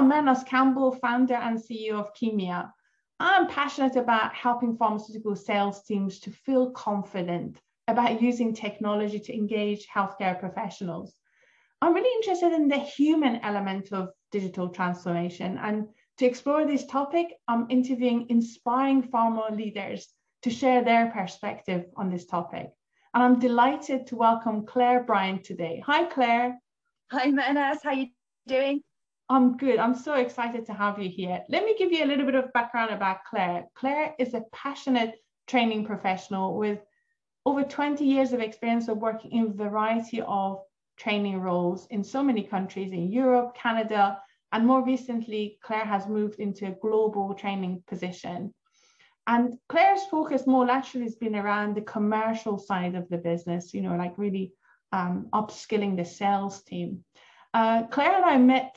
I'm Mehrnaz Campbell, founder and CEO of Kimia. I'm passionate about helping pharmaceutical sales teams to feel confident about using technology to engage healthcare professionals. I'm really interested in the human element of digital transformation. And to explore this topic, I'm interviewing inspiring pharma leaders to share their perspective on this topic. And I'm delighted to welcome Clare Bryant today. Hi, Clare. Hi, Mehrnaz. How are you doing? I'm good. I'm so excited to have you here. Let me give you a little bit of background about Clare. Clare is a passionate training professional with over 20 years of experience of working in a variety of training roles in so many countries in Europe, Canada, and more recently, Clare has moved into a global training position. And Clare's focus more naturally has been around the commercial side of the business, you know, like really um, upskilling the sales team. Uh, Clare and I met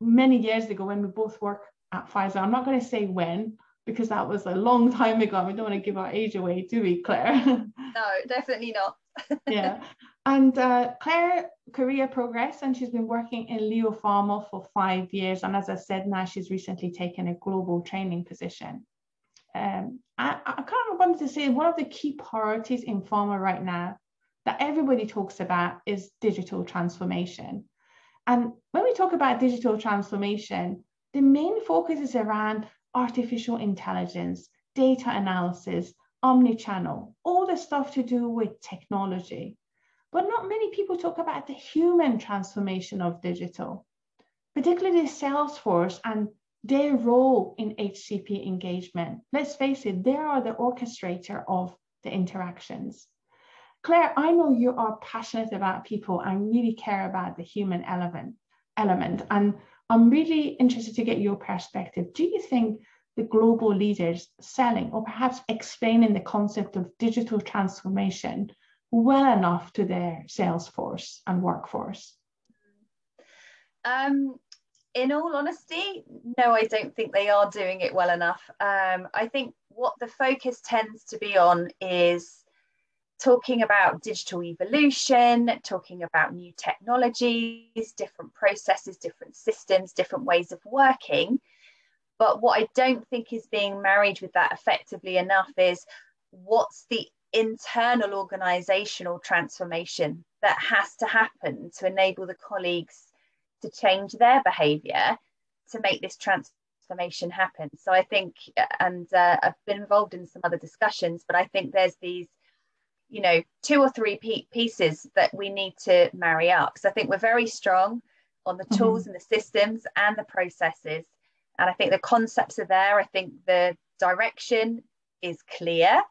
many years ago when we both worked at Pfizer. I'm not going to say when because that was a long time ago. We don't want to give our age away, do we, Clare? no, definitely not. yeah. And uh, Clare career progress, and she's been working in Leo Pharma for five years. And as I said, now she's recently taken a global training position. Um, I, I kind of wanted to say one of the key priorities in pharma right now that everybody talks about is digital transformation. And when we talk about digital transformation, the main focus is around artificial intelligence, data analysis, omni-channel, all the stuff to do with technology. But not many people talk about the human transformation of digital, particularly Salesforce and their role in HCP engagement. Let's face it, they are the orchestrator of the interactions. Clare, I know you are passionate about people and really care about the human element, element. And I'm really interested to get your perspective. Do you think the global leaders selling or perhaps explaining the concept of digital transformation well enough to their sales force and workforce? Um, in all honesty, no, I don't think they are doing it well enough. Um, I think what the focus tends to be on is talking about digital evolution, talking about new technologies, different processes, different systems, different ways of working. But what I don't think is being married with that effectively enough is what's the internal organizational transformation that has to happen to enable the colleagues to change their behavior to make this transformation happen. So I think, and uh, I've been involved in some other discussions, but I think there's these you know two or three pieces that we need to marry up. Because i think we're very strong on the tools mm-hmm. and the systems and the processes. And i think the concepts are there. I think the direction is clear.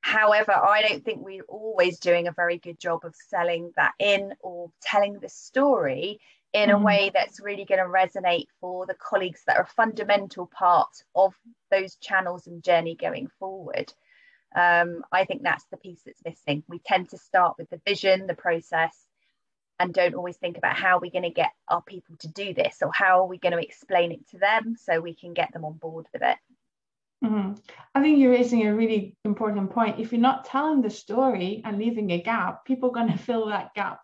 However i don't think we're always doing a very good job of selling that in or telling the story in mm-hmm. a way that's really going to resonate for the colleagues that are a fundamental part of those channels and journey going forward um, I think that's the piece that's missing. We tend to start with the vision, the process, and don't always think about how we're going to get our people to do this or how are we going to explain it to them so we can get them on board with it. Mm-hmm. I think you're raising a really important point. If you're not telling the story and leaving a gap, people are going to fill that gap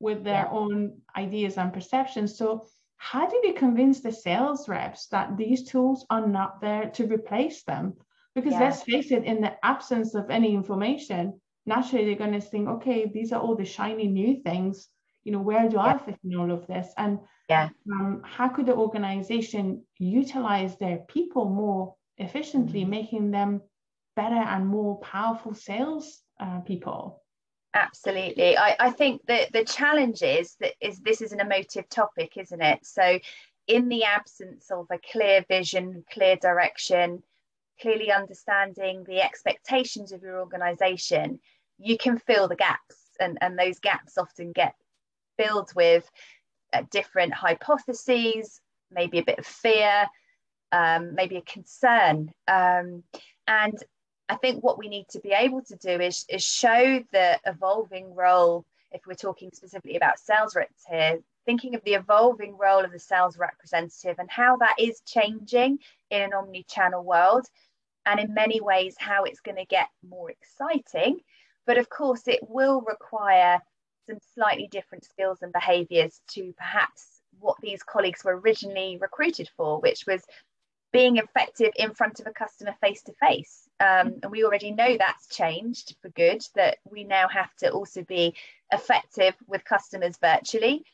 with their yeah. own ideas and perceptions. So, how do we convince the sales reps that these tools are not there to replace them? Because yeah. let's face it, in the absence of any information, naturally they're going to think, okay, these are all the shiny new things. You know, where do yeah. I fit in all of this? And yeah, um, how could the organization utilize their people more efficiently, mm-hmm. making them better and more powerful sales uh, people? Absolutely. I, I think that the challenge is that is this is an emotive topic, isn't it? So in the absence of a clear vision, clear direction, clearly understanding the expectations of your organization, you can fill the gaps. And, and those gaps often get filled with uh, different hypotheses, maybe a bit of fear, um, maybe a concern. Um, and I think what we need to be able to do is, is show the evolving role, if we're talking specifically about sales reps here, thinking of the evolving role of the sales representative and how that is changing in an omni channel world and in many ways how it's going to get more exciting. But of course, it will require some slightly different skills and behaviors to perhaps what these colleagues were originally recruited for, which was being effective in front of a customer face to face. And we already know that's changed for good, that we now have to also be effective with customers virtually.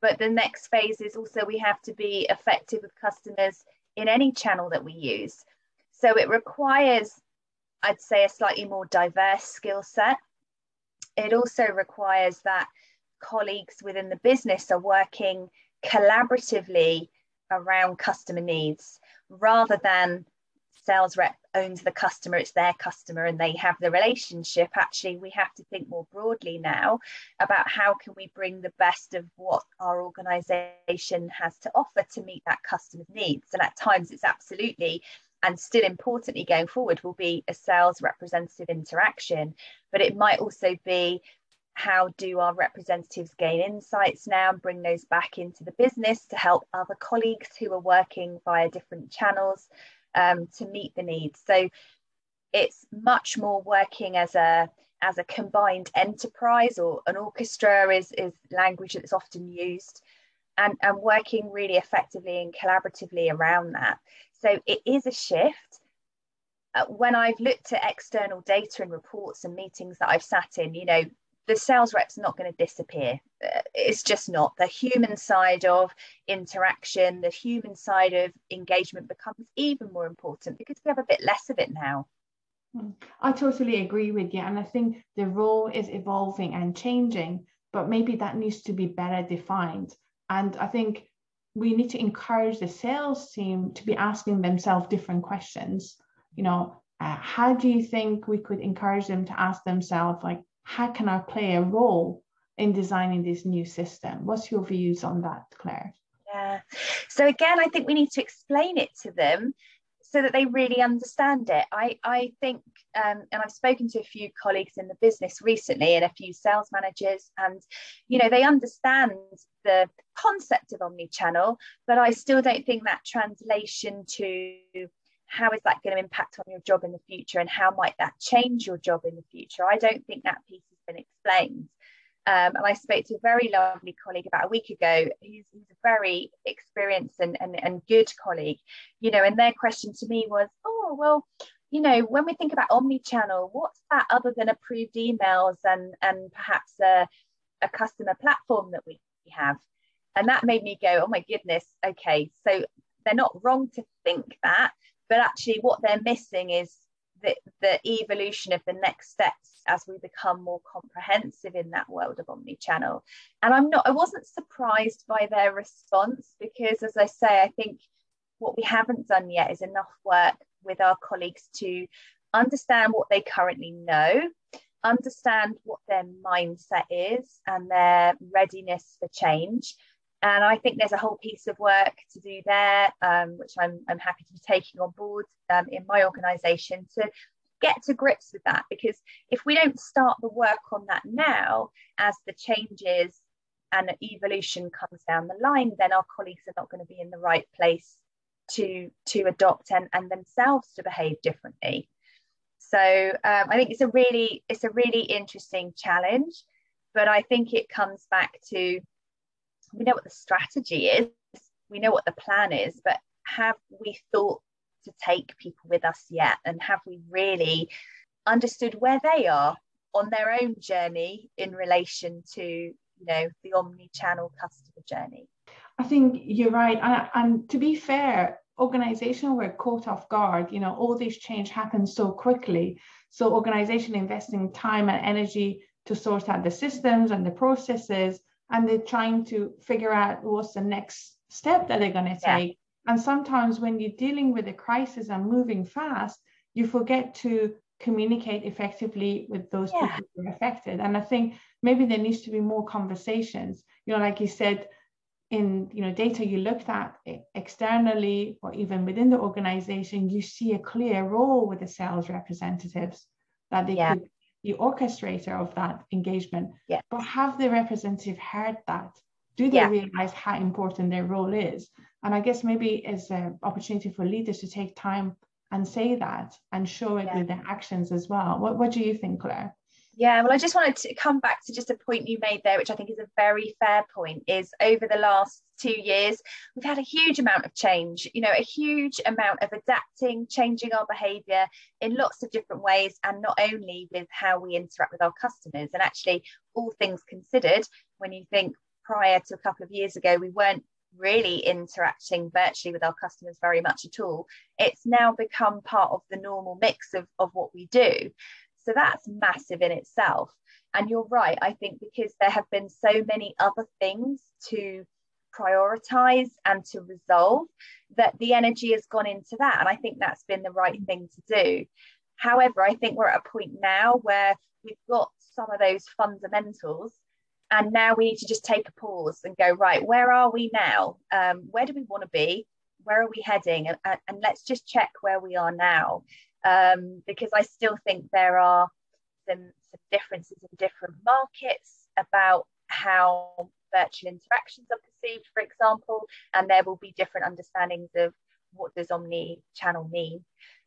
But the next phase is also we have to be effective with customers in any channel that we use. So it requires, I'd say, a slightly more diverse skill set. It also requires that colleagues within the business are working collaboratively around customer needs rather than sales rep owns the customer it's their customer and they have the relationship actually we have to think more broadly now about how can we bring the best of what our organization has to offer to meet that customer's needs and at times it's absolutely and still importantly going forward will be a sales representative interaction. But it might also be how do our representatives gain insights now and bring those back into the business to help other colleagues who are working via different channels um, to meet the needs? So it's much more working as a as a combined enterprise or an orchestra is is language that's often used and and working really effectively and collaboratively around that so it is a shift uh, when I've looked at external data and reports and meetings that I've sat in, you know, the sales rep's not going to disappear. Uh, it's just not. The human side of interaction, the human side of engagement becomes even more important because we have a bit less of it now. Hmm. I totally agree with you. And I think the role is evolving and changing, but maybe that needs to be better defined. And I think we need to encourage the sales team to be asking themselves different questions. You know, uh, how do you think we could encourage them to ask themselves, like, how can I play a role in designing this new system? What's your views on that, Clare? Yeah. So again, I think we need to explain it to them so that they really understand it. I, I think, um, and I've spoken to a few colleagues in the business recently and a few sales managers, and you know, they understand the concept of omni-channel, but I still don't think that translation to how is that going to impact on your job in the future and how might that change your job in the future? I don't think that piece has been explained. Um, and I spoke to a very lovely colleague about a week ago who's, a very experienced and, and, and good colleague, you know, and their question to me was, oh, well, you know, when we think about omni-channel, what's that other than approved emails and, and perhaps a, a customer platform that we have? And that made me go, oh my goodness, okay, so they're not wrong to think that, but actually what they're missing is the, the evolution of the next steps as we become more comprehensive in that world of omni-channel and i'm not i wasn't surprised by their response because as i say i think what we haven't done yet is enough work with our colleagues to understand what they currently know understand what their mindset is and their readiness for change and I think there's a whole piece of work to do there, um, which I'm, I'm happy to be taking on board um, in my organisation to get to grips with that. Because if we don't start the work on that now, as the changes and evolution comes down the line, then our colleagues are not going to be in the right place to to adopt and, and themselves to behave differently. So um, I think it's a really it's a really interesting challenge, but I think it comes back to we know what the strategy is, we know what the plan is, but have we thought to take people with us yet? And have we really understood where they are on their own journey in relation to, you know, the omni-channel customer journey? I think you're right. And, and to be fair, organization were caught off guard. You know, all this change happened so quickly. So organization investing time and energy to sort out the systems and the processes and they're trying to figure out what's the next step that they're going to take. Yeah. And sometimes when you're dealing with a crisis and moving fast, you forget to communicate effectively with those yeah. people who are affected. And I think maybe there needs to be more conversations. You know, like you said, in you know data you looked at externally or even within the organization, you see a clear role with the sales representatives that they yeah. could the orchestrator of that engagement. Yeah. But have the representative heard that? Do they yeah. realize how important their role is? And I guess maybe it's an opportunity for leaders to take time and say that and show it yeah. with their actions as well. What, what do you think, Clare? Yeah, well, I just wanted to come back to just a point you made there, which I think is a very fair point. Is over the last two years, we've had a huge amount of change, you know, a huge amount of adapting, changing our behavior in lots of different ways, and not only with how we interact with our customers. And actually, all things considered, when you think prior to a couple of years ago, we weren't really interacting virtually with our customers very much at all. It's now become part of the normal mix of, of what we do. So that's massive in itself. And you're right, I think because there have been so many other things to prioritize and to resolve that the energy has gone into that. And I think that's been the right thing to do. However, I think we're at a point now where we've got some of those fundamentals and now we need to just take a pause and go right where are we now um, where do we want to be where are we heading and, and, let's just check where we are now um, because I still think there are some, some differences in different markets about how virtual interactions are perceived, for example, and there will be different understandings of what does omni-channel mean.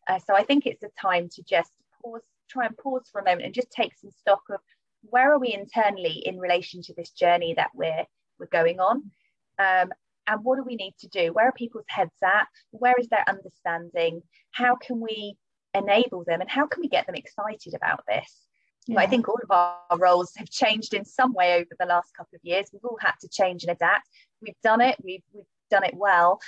Uh, so I think it's a time to just pause, try and pause for a moment and just take some stock of where are we internally in relation to this journey that we're we're going on, um, and what do we need to do? Where are people's heads at? Where is their understanding? How can we enable them and how can we get them excited about this yeah. I think all of our roles have changed in some way over the last couple of years. We've all had to change and adapt. We've done it, we've, we've done it well.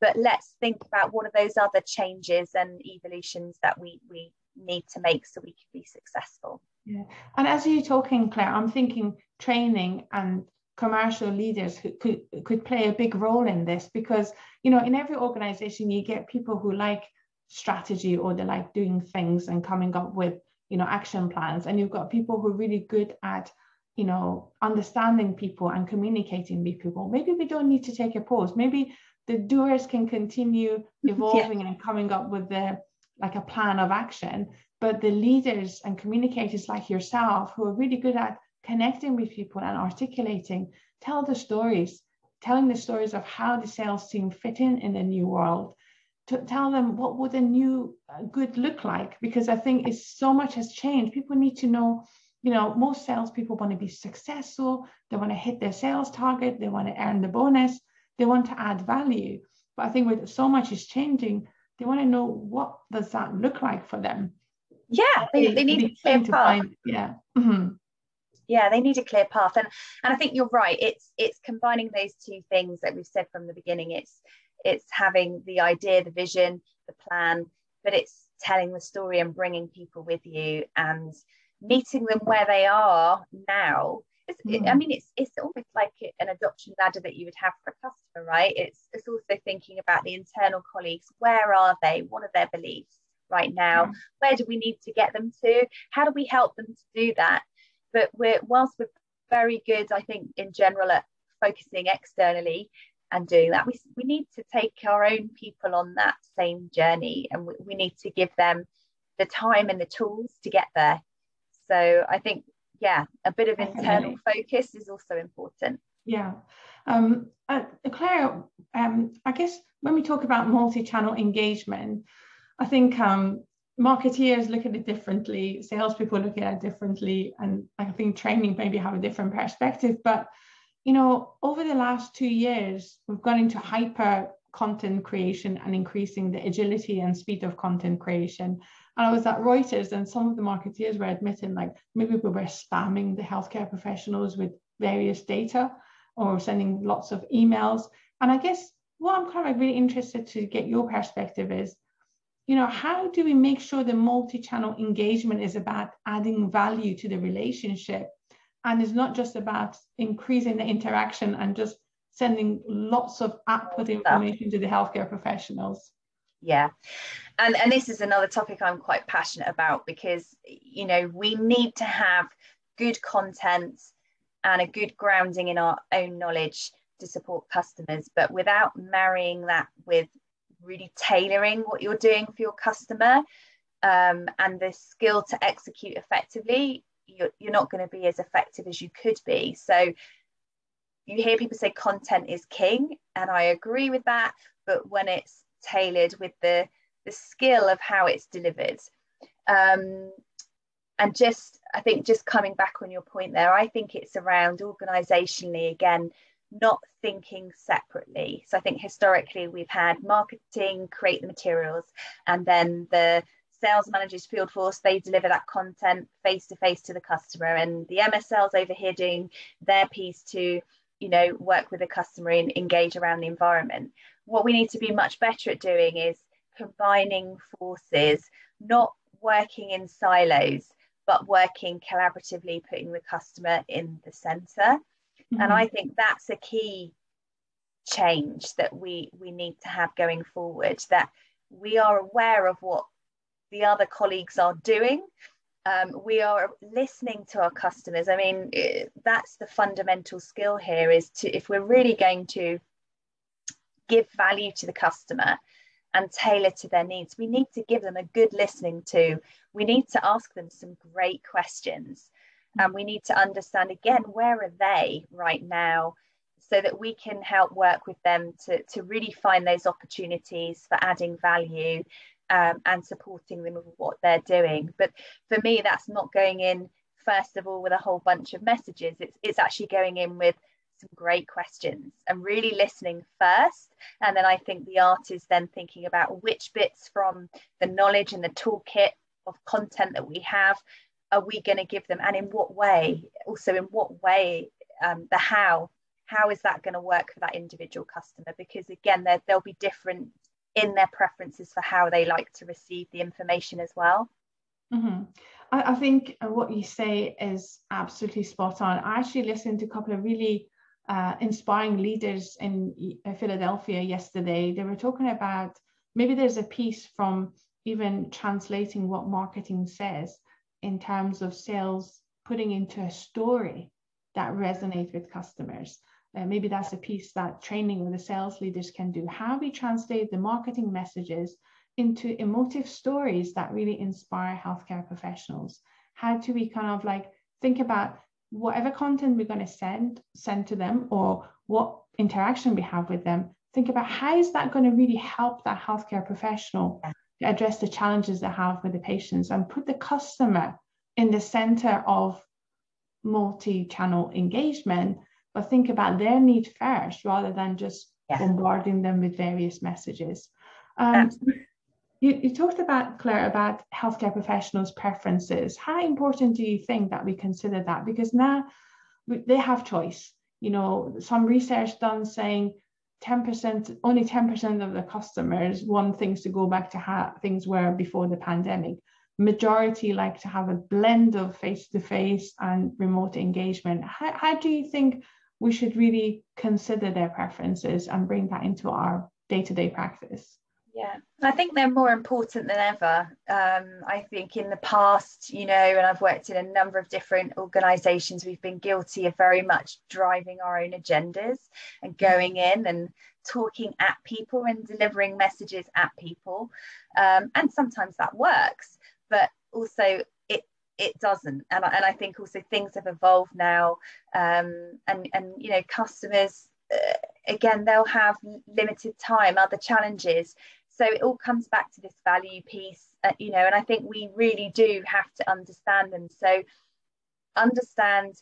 But let's think about what are those other changes and evolutions that we, we need to make so we can be successful. Yeah. And as you're talking, Clare, I'm thinking training and commercial leaders who could, could play a big role in this because, you know, in every organization, you get people who like strategy or they're like doing things and coming up with you know action plans. And you've got people who are really good at you know understanding people and communicating with people. Maybe we don't need to take a pause. Maybe the doers can continue evolving yeah. and coming up with the like a plan of action. But the leaders and communicators like yourself who are really good at connecting with people and articulating tell the stories telling the stories of how the sales team fit in in the new world to tell them what would a new uh, good look like because I think it's so much has changed. People need to know, you know, most salespeople want to be successful, they want to hit their sales target, they want to earn the bonus, they want to add value. But I think with so much is changing, they want to know what does that look like for them. Yeah, they, they need a clear path. Find, yeah. Mm-hmm. Yeah, they need a clear path, and and I think you're right. It's it's combining those two things that we've said from the beginning. It's it's having the idea, the vision, the plan, but it's telling the story and bringing people with you and meeting them where they are now. Mm. I mean, it's it's almost like an adoption ladder that you would have for a customer, right? It's it's also thinking about the internal colleagues. Where are they? What are their beliefs right now? Mm. Where do we need to get them to? How do we help them to do that? But we're whilst we're very good, I think, in general at focusing externally, and doing that. We, we need to take our own people on that same journey and we, we need to give them the time and the tools to get there. So I think, yeah, a bit of internal focus is also important. Yeah. Um, uh, Clare, um, I guess when we talk about multi-channel engagement, I think um, marketeers look at it differently, salespeople look at it differently, and I think training maybe have a different perspective. But you know, over the last two years, we've gone into hyper content creation and increasing the agility and speed of content creation. And I was at Reuters, and some of the marketeers were admitting, like, maybe we were spamming the healthcare professionals with various data or sending lots of emails. And I guess what I'm kind of really interested to get your perspective is, you know, how do we make sure the multi-channel engagement is about adding value to the relationship and it's not just about increasing the interaction and just sending lots of output information to the healthcare professionals. Yeah. And and this is another topic i'm quite passionate about because you know we need to have good content and a good grounding in our own knowledge to support customers. But without marrying that with really tailoring what you're doing for your customer um, and the skill to execute effectively you're, you're not going to be as effective as you could be. So you hear people say content is king, and I agree with that. But when it's tailored with the the skill of how it's delivered, um, and just i think just coming back on your point there i think it's around organizationally again not thinking separately so i think historically we've had marketing create the materials and then the sales managers field force they deliver that content face to face to the customer. And the msls over here doing their piece to you know work with the customer and engage around the environment. What we need to be much better at doing is combining forces not working in silos but working collaboratively putting the customer in the center. Mm-hmm. and i think that's a key change that we we need to have going forward that we are aware of what the other colleagues are doing um, we are listening to our customers. I mean, it, that's the fundamental skill here is to, if we're really going to give value to the customer and tailor to their needs, we need to give them a good listening to. We need to ask them some great questions. And we need to understand again, where are they right now? So that we can help work with them to, to really find those opportunities for adding value um, and supporting them with what they're doing. But for me, that's not going in first of all with a whole bunch of messages. It's it's actually going in with some great questions and really listening first. And then I think the art is then thinking about which bits from the knowledge and the toolkit of content that we have are we going to give them and in what way also in what way um, the how how is that going to work for that individual customer because again there, there'll be different in their preferences for how they like to receive the information as well. Mm-hmm. I, I, think what you say is absolutely spot on. I actually listened to a couple of really uh, inspiring leaders in uh, Philadelphia yesterday. They were talking about maybe there's a piece from even translating what marketing says in terms of sales, putting into a story that resonates with customers. Uh, maybe that's a piece that training or the sales leaders can do. How we translate the marketing messages into emotive stories that really inspire healthcare professionals. How do we kind of like think about whatever content we're going to send send to them or what interaction we have with them think about how is that going to really help that healthcare professional to address the challenges they have with the patients and put the customer in the center of multi-channel engagement but think about their need first rather than just yeah. bombarding them with various messages. Um, you, you talked about, Clare, about healthcare professionals' preferences. How important do you think that we consider that? Because now they have choice. You know, some research done saying 10%, only 10% of the customers want things to go back to how things were before the pandemic. Majority like to have a blend of face to face and remote engagement. How, how do you think we should really consider their preferences and bring that into our day-to-day practice. Yeah i think they're more important than ever um, i think in the past you know and i've worked in a number of different organizations we've been guilty of very much driving our own agendas and going in and talking at people and delivering messages at people um, and sometimes that works but also it doesn't. And I, and I think also things have evolved now um, and and you know customers uh, again they'll have limited time other challenges. So it all comes back to this value piece uh, you know and I think we really do have to understand them. So understand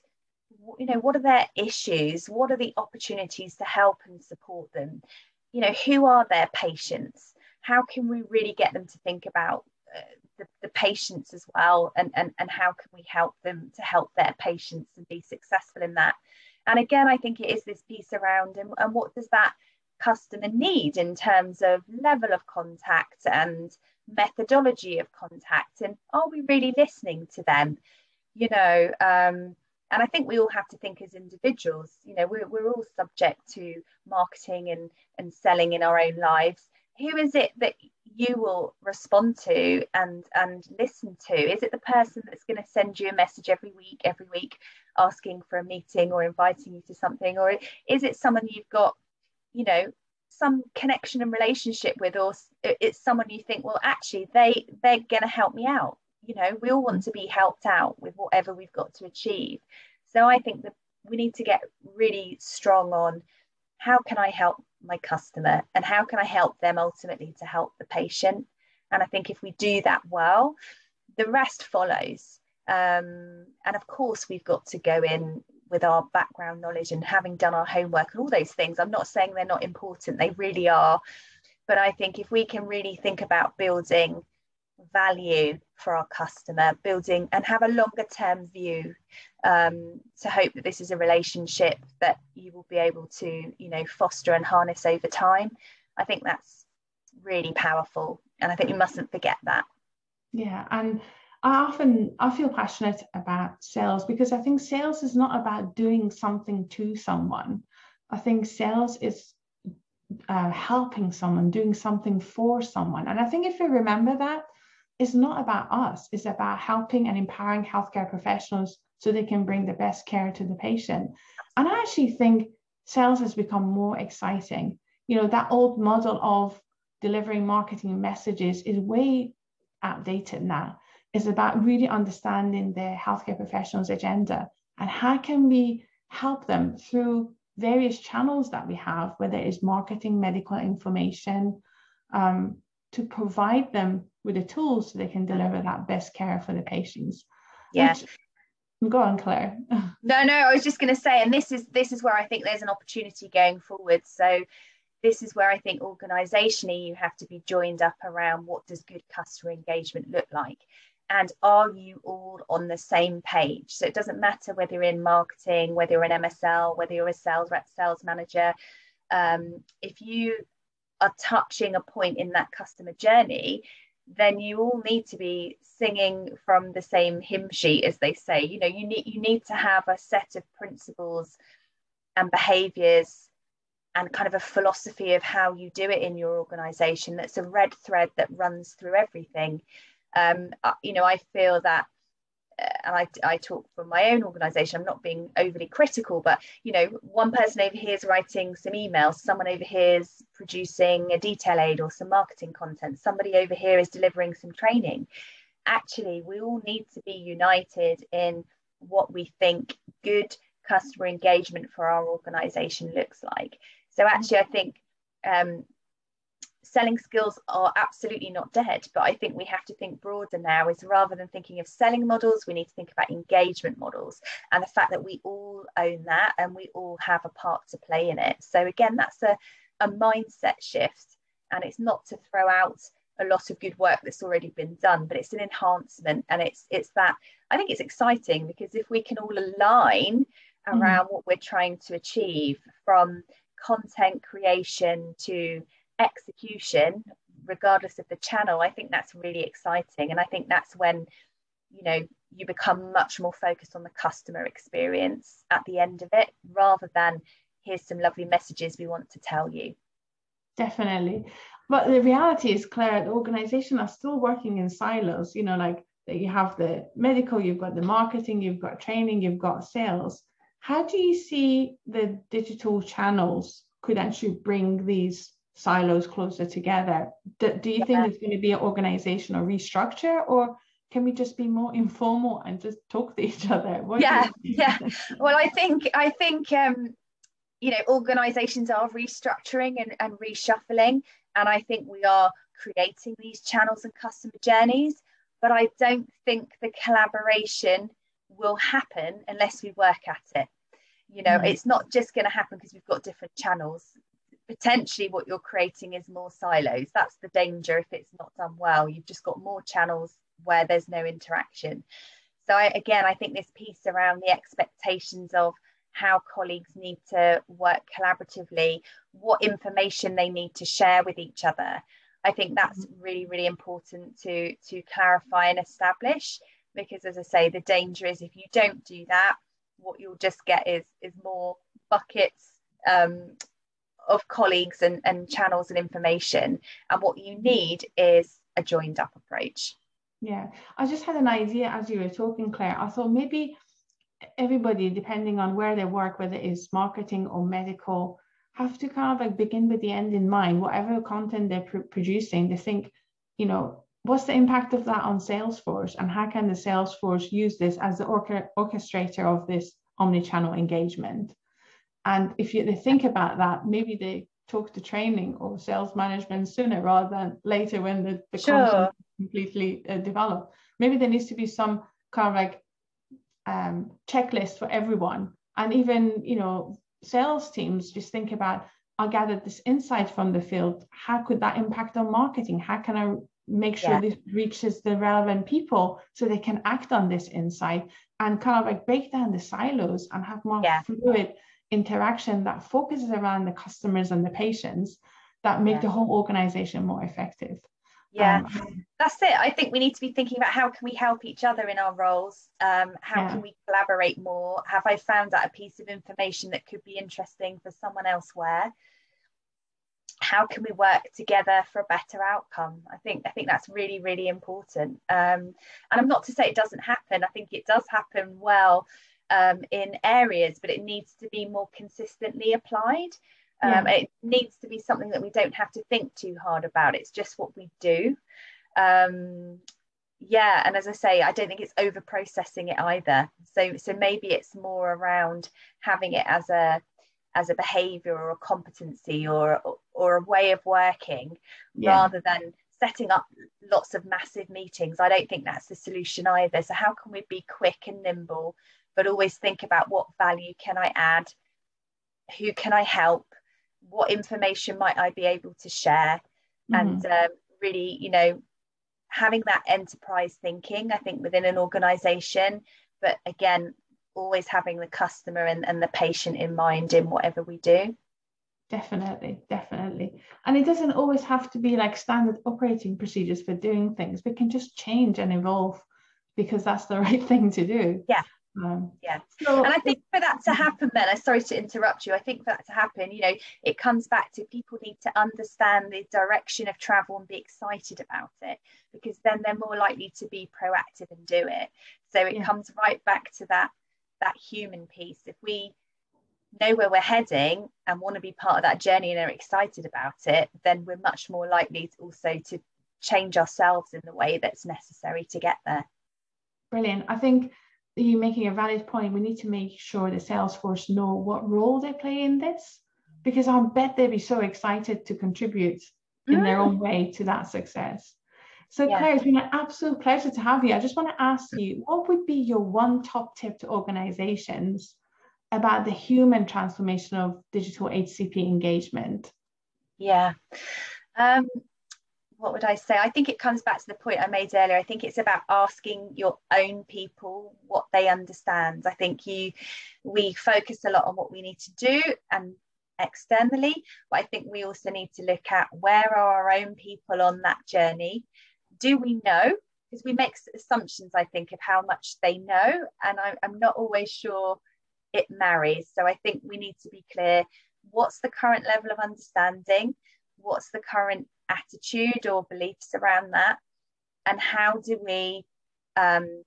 you know what are their issues? What are the opportunities to help and support them? You know who are their patients? How can we really get them to think about uh, the, the patients as well and, and, and how can we help them to help their patients and be successful in that. And again i think it is this piece around and, and what does that customer need in terms of level of contact and methodology of contact and are we really listening to them? You know um, and i think we all have to think as individuals you know we're, we're all subject to marketing and and selling in our own lives who is it that you will respond to and and listen to? Is it the person that's going to send you a message every week every week asking for a meeting or inviting you to something? Or is it someone you've got you know some connection and relationship with or it's someone you think well actually they they're going to help me out. You know we all want to be helped out with whatever we've got to achieve. So i think that we need to get really strong on how can i help my customer and how can I help them ultimately to help the patient. And I think if we do that well, the rest follows. Um, and of course, we've got to go in with our background knowledge and having done our homework and all those things. I'm not saying they're not important, they really are. But I think if we can really think about building value for our customer, building and have a longer term view um, to hope that this is a relationship that you will be able to, you know, foster and harness over time. I think that's really powerful. And I think we mustn't forget that. Yeah. And I often I feel passionate about sales because I think sales is not about doing something to someone. I think sales is uh, helping someone, doing something for someone. And I think if we remember that, it's not about us, it's about helping and empowering healthcare professionals so they can bring the best care to the patient. And I actually think sales has become more exciting. You know, that old model of delivering marketing messages is way outdated now. It's about really understanding the healthcare professionals' agenda and how can we help them through various channels that we have, whether it's marketing, medical information, um, to provide them with the tools so they can deliver that best care for the patients. Yeah. Go on, Clare. no, no, I was just going to say, and this is this is where I think there's an opportunity going forward. So this is where I think organizationally you have to be joined up around what does good customer engagement look like and are you all on the same page so it doesn't matter whether you're in marketing whether you're an msl whether you're a sales rep sales manager um, if you are touching a point in that customer journey then you all need to be singing from the same hymn sheet as they say. You know you need you need to have a set of principles and behaviors and kind of a philosophy of how you do it in your organization that's a red thread that runs through everything. Um, you know i feel that and I, I talk from my own organization i'm not being overly critical but you know one person over here is writing some emails someone over here is producing a detail aid or some marketing content somebody over here is delivering some training. Actually we all need to be united in what we think good customer engagement for our organization looks like. So actually i think um, selling skills are absolutely not dead but i think we have to think broader now is rather than thinking of selling models we need to think about engagement models and the fact that we all own that and we all have a part to play in it so again that's a, a mindset shift and it's not to throw out a lot of good work that's already been done but it's an enhancement and it's it's that i think it's exciting because if we can all align mm-hmm. around mm. what we're trying to achieve from content creation to execution regardless of the channel i think that's really exciting. And i think that's when you know you become much more focused on the customer experience at the end of it rather than here's some lovely messages we want to tell you. Definitely. But the reality is clare the organization are still working in silos you know like that you have the medical you've got the marketing you've got training you've got sales. How do you see the digital channels could actually bring these silos closer together. Do, do you yeah. think there's going to be an organizational restructure or can we just be more informal and just talk to each other? What yeah, yeah. Well, I think I think um, you know organizations are restructuring and, and reshuffling, and I think we are creating these channels and customer journeys. But I don't think the collaboration will happen unless we work at it. You know, mm. it's not just going to happen because we've got different channels potentially what you're creating is more silos. That's the danger if it's not done well. You've just got more channels where there's no interaction. So I, again, I think this piece around the expectations of how colleagues need to work collaboratively, what information they need to share with each other. I think that's mm-hmm. really, really important to, to clarify and establish because as I say, the danger is if you don't do that, what you'll just get is, is more buckets um, of colleagues and, and channels and information. And what you need is a joined up approach. Yeah, I just had an idea as you were talking, Clare. I thought maybe everybody, depending on where they work, whether it's marketing or medical, have to kind of like begin with the end in mind. Whatever content they're pr- producing, they think, you know, what's the impact of that on Salesforce, and how can the Salesforce use this as the orchestrator of this omni-channel engagement? And if you, they think about that, maybe they talk to training or sales management sooner rather than later when the, the sure. completely uh, developed. Maybe there needs to be some kind of like um, checklist for everyone. And even, you know, sales teams just think about, I gathered this insight from the field. How could that impact on marketing? How can I make sure yeah. this reaches the relevant people so they can act on this insight and kind of like break down the silos and have more yeah. fluid interaction that focuses around the customers and the patients that make yeah. the whole organization more effective. Yeah. Um, that's it. I think we need to be thinking about how can we help each other in our roles? Um, how yeah. can we collaborate more? Have i found out a piece of information that could be interesting for someone elsewhere? How can we work together for a better outcome? I think i think that's really really important. Um, and i'm not to say it doesn't happen. I think it does happen well um, in areas but it needs to be more consistently applied. Um, yeah. it needs to be something that we don't have to think too hard about. It's just what we do. Um, yeah and as i say i don't think it's over processing it either. So so maybe it's more around having it as a as a behavior or a competency or or a way of working yeah. rather than setting up lots of massive meetings. I don't think that's the solution either. So how can we be quick and nimble but always think about what value can i add? Who can i help? What information might i be able to share? Mm-hmm. and um, really you know having that enterprise thinking i think within an organization but again always having the customer and, and the patient in mind in whatever we do. Definitely definitely. And it doesn't always have to be like standard operating procedures for doing things. We can just change and evolve because that's the right thing to do. Yeah um, yeah. so, and i think for that to happen then i'm sorry to interrupt you i think for that to happen you know it comes back to people need to understand the direction of travel and be excited about it because then they're more likely to be proactive and do it. So it yeah. comes right back to that that human piece. If we know where we're heading and want to be part of that journey and are excited about it then we're much more likely to also to change ourselves in the way that's necessary to get there. Brilliant. I think you're making a valid point we need to make sure the sales force know what role they play in this because i bet they'd be so excited to contribute in mm. their own way to that success so, yeah. Clare, it's been an absolute pleasure to have you. I just want to ask you what would be your one top tip to organizations about the human transformation of digital HCP engagement? Yeah. Um, what would I say? I think it comes back to the point I made earlier. I think it's about asking your own people what they understand. I think you we focus a lot on what we need to do and externally, but I think we also need to look at where are our own people on that journey do we know? Because we make assumptions, I think, of how much they know, and I, I'm not always sure it marries. So I think we need to be clear what's the current level of understanding, what's the current attitude or beliefs around that, and how do we um,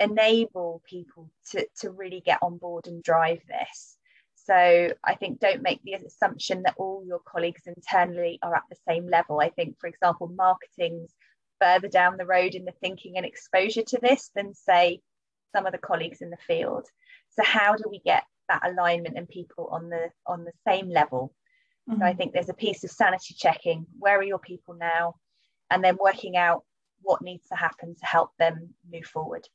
enable people to, to really get on board and drive this. So I think don't make the assumption that all your colleagues internally are at the same level. I think, for example, marketing's further down the road in the thinking and exposure to this than say some of the colleagues in the field so how do we get that alignment and people on the on the same level mm-hmm. so i mm-hmm. think there's a piece of sanity checking where are your people now and then working out what needs to happen to help them move forward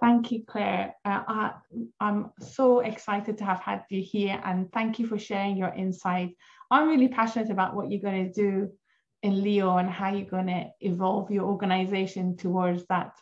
Thank you, Clare. Uh, I, I'm so excited to have had you here and thank you for sharing your insight. I'm really passionate about what you're going to do in Leo and how you're going to evolve your organization towards that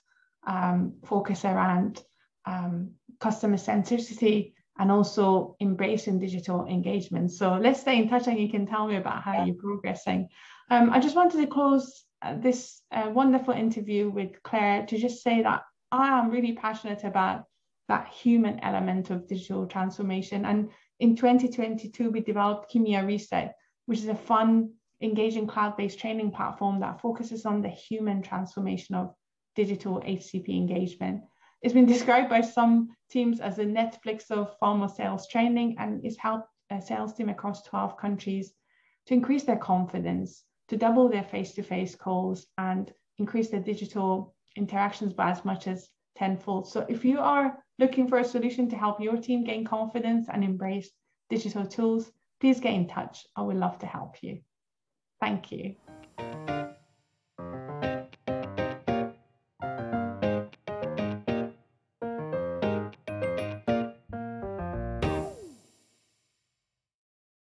um, focus around um, customer centricity and also embracing digital engagement. So let's stay in touch and you can tell me about how you're progressing. Um, I just wanted to close uh, this uh, wonderful interview with Clare to just say that I am really passionate about that human element of digital transformation. And in 2022, we developed Kimia Reset, which is a fun engaging cloud-based training platform that focuses on the human transformation of digital HCP engagement. It's been described by some teams as a Netflix of pharma sales training and it's helped a sales team across 12 countries to increase their confidence, to double their face-to-face calls and increase their digital interactions by as much as tenfold. So if you are looking for a solution to help your team gain confidence and embrace digital tools, please get in touch. I would love to help you. Thank you.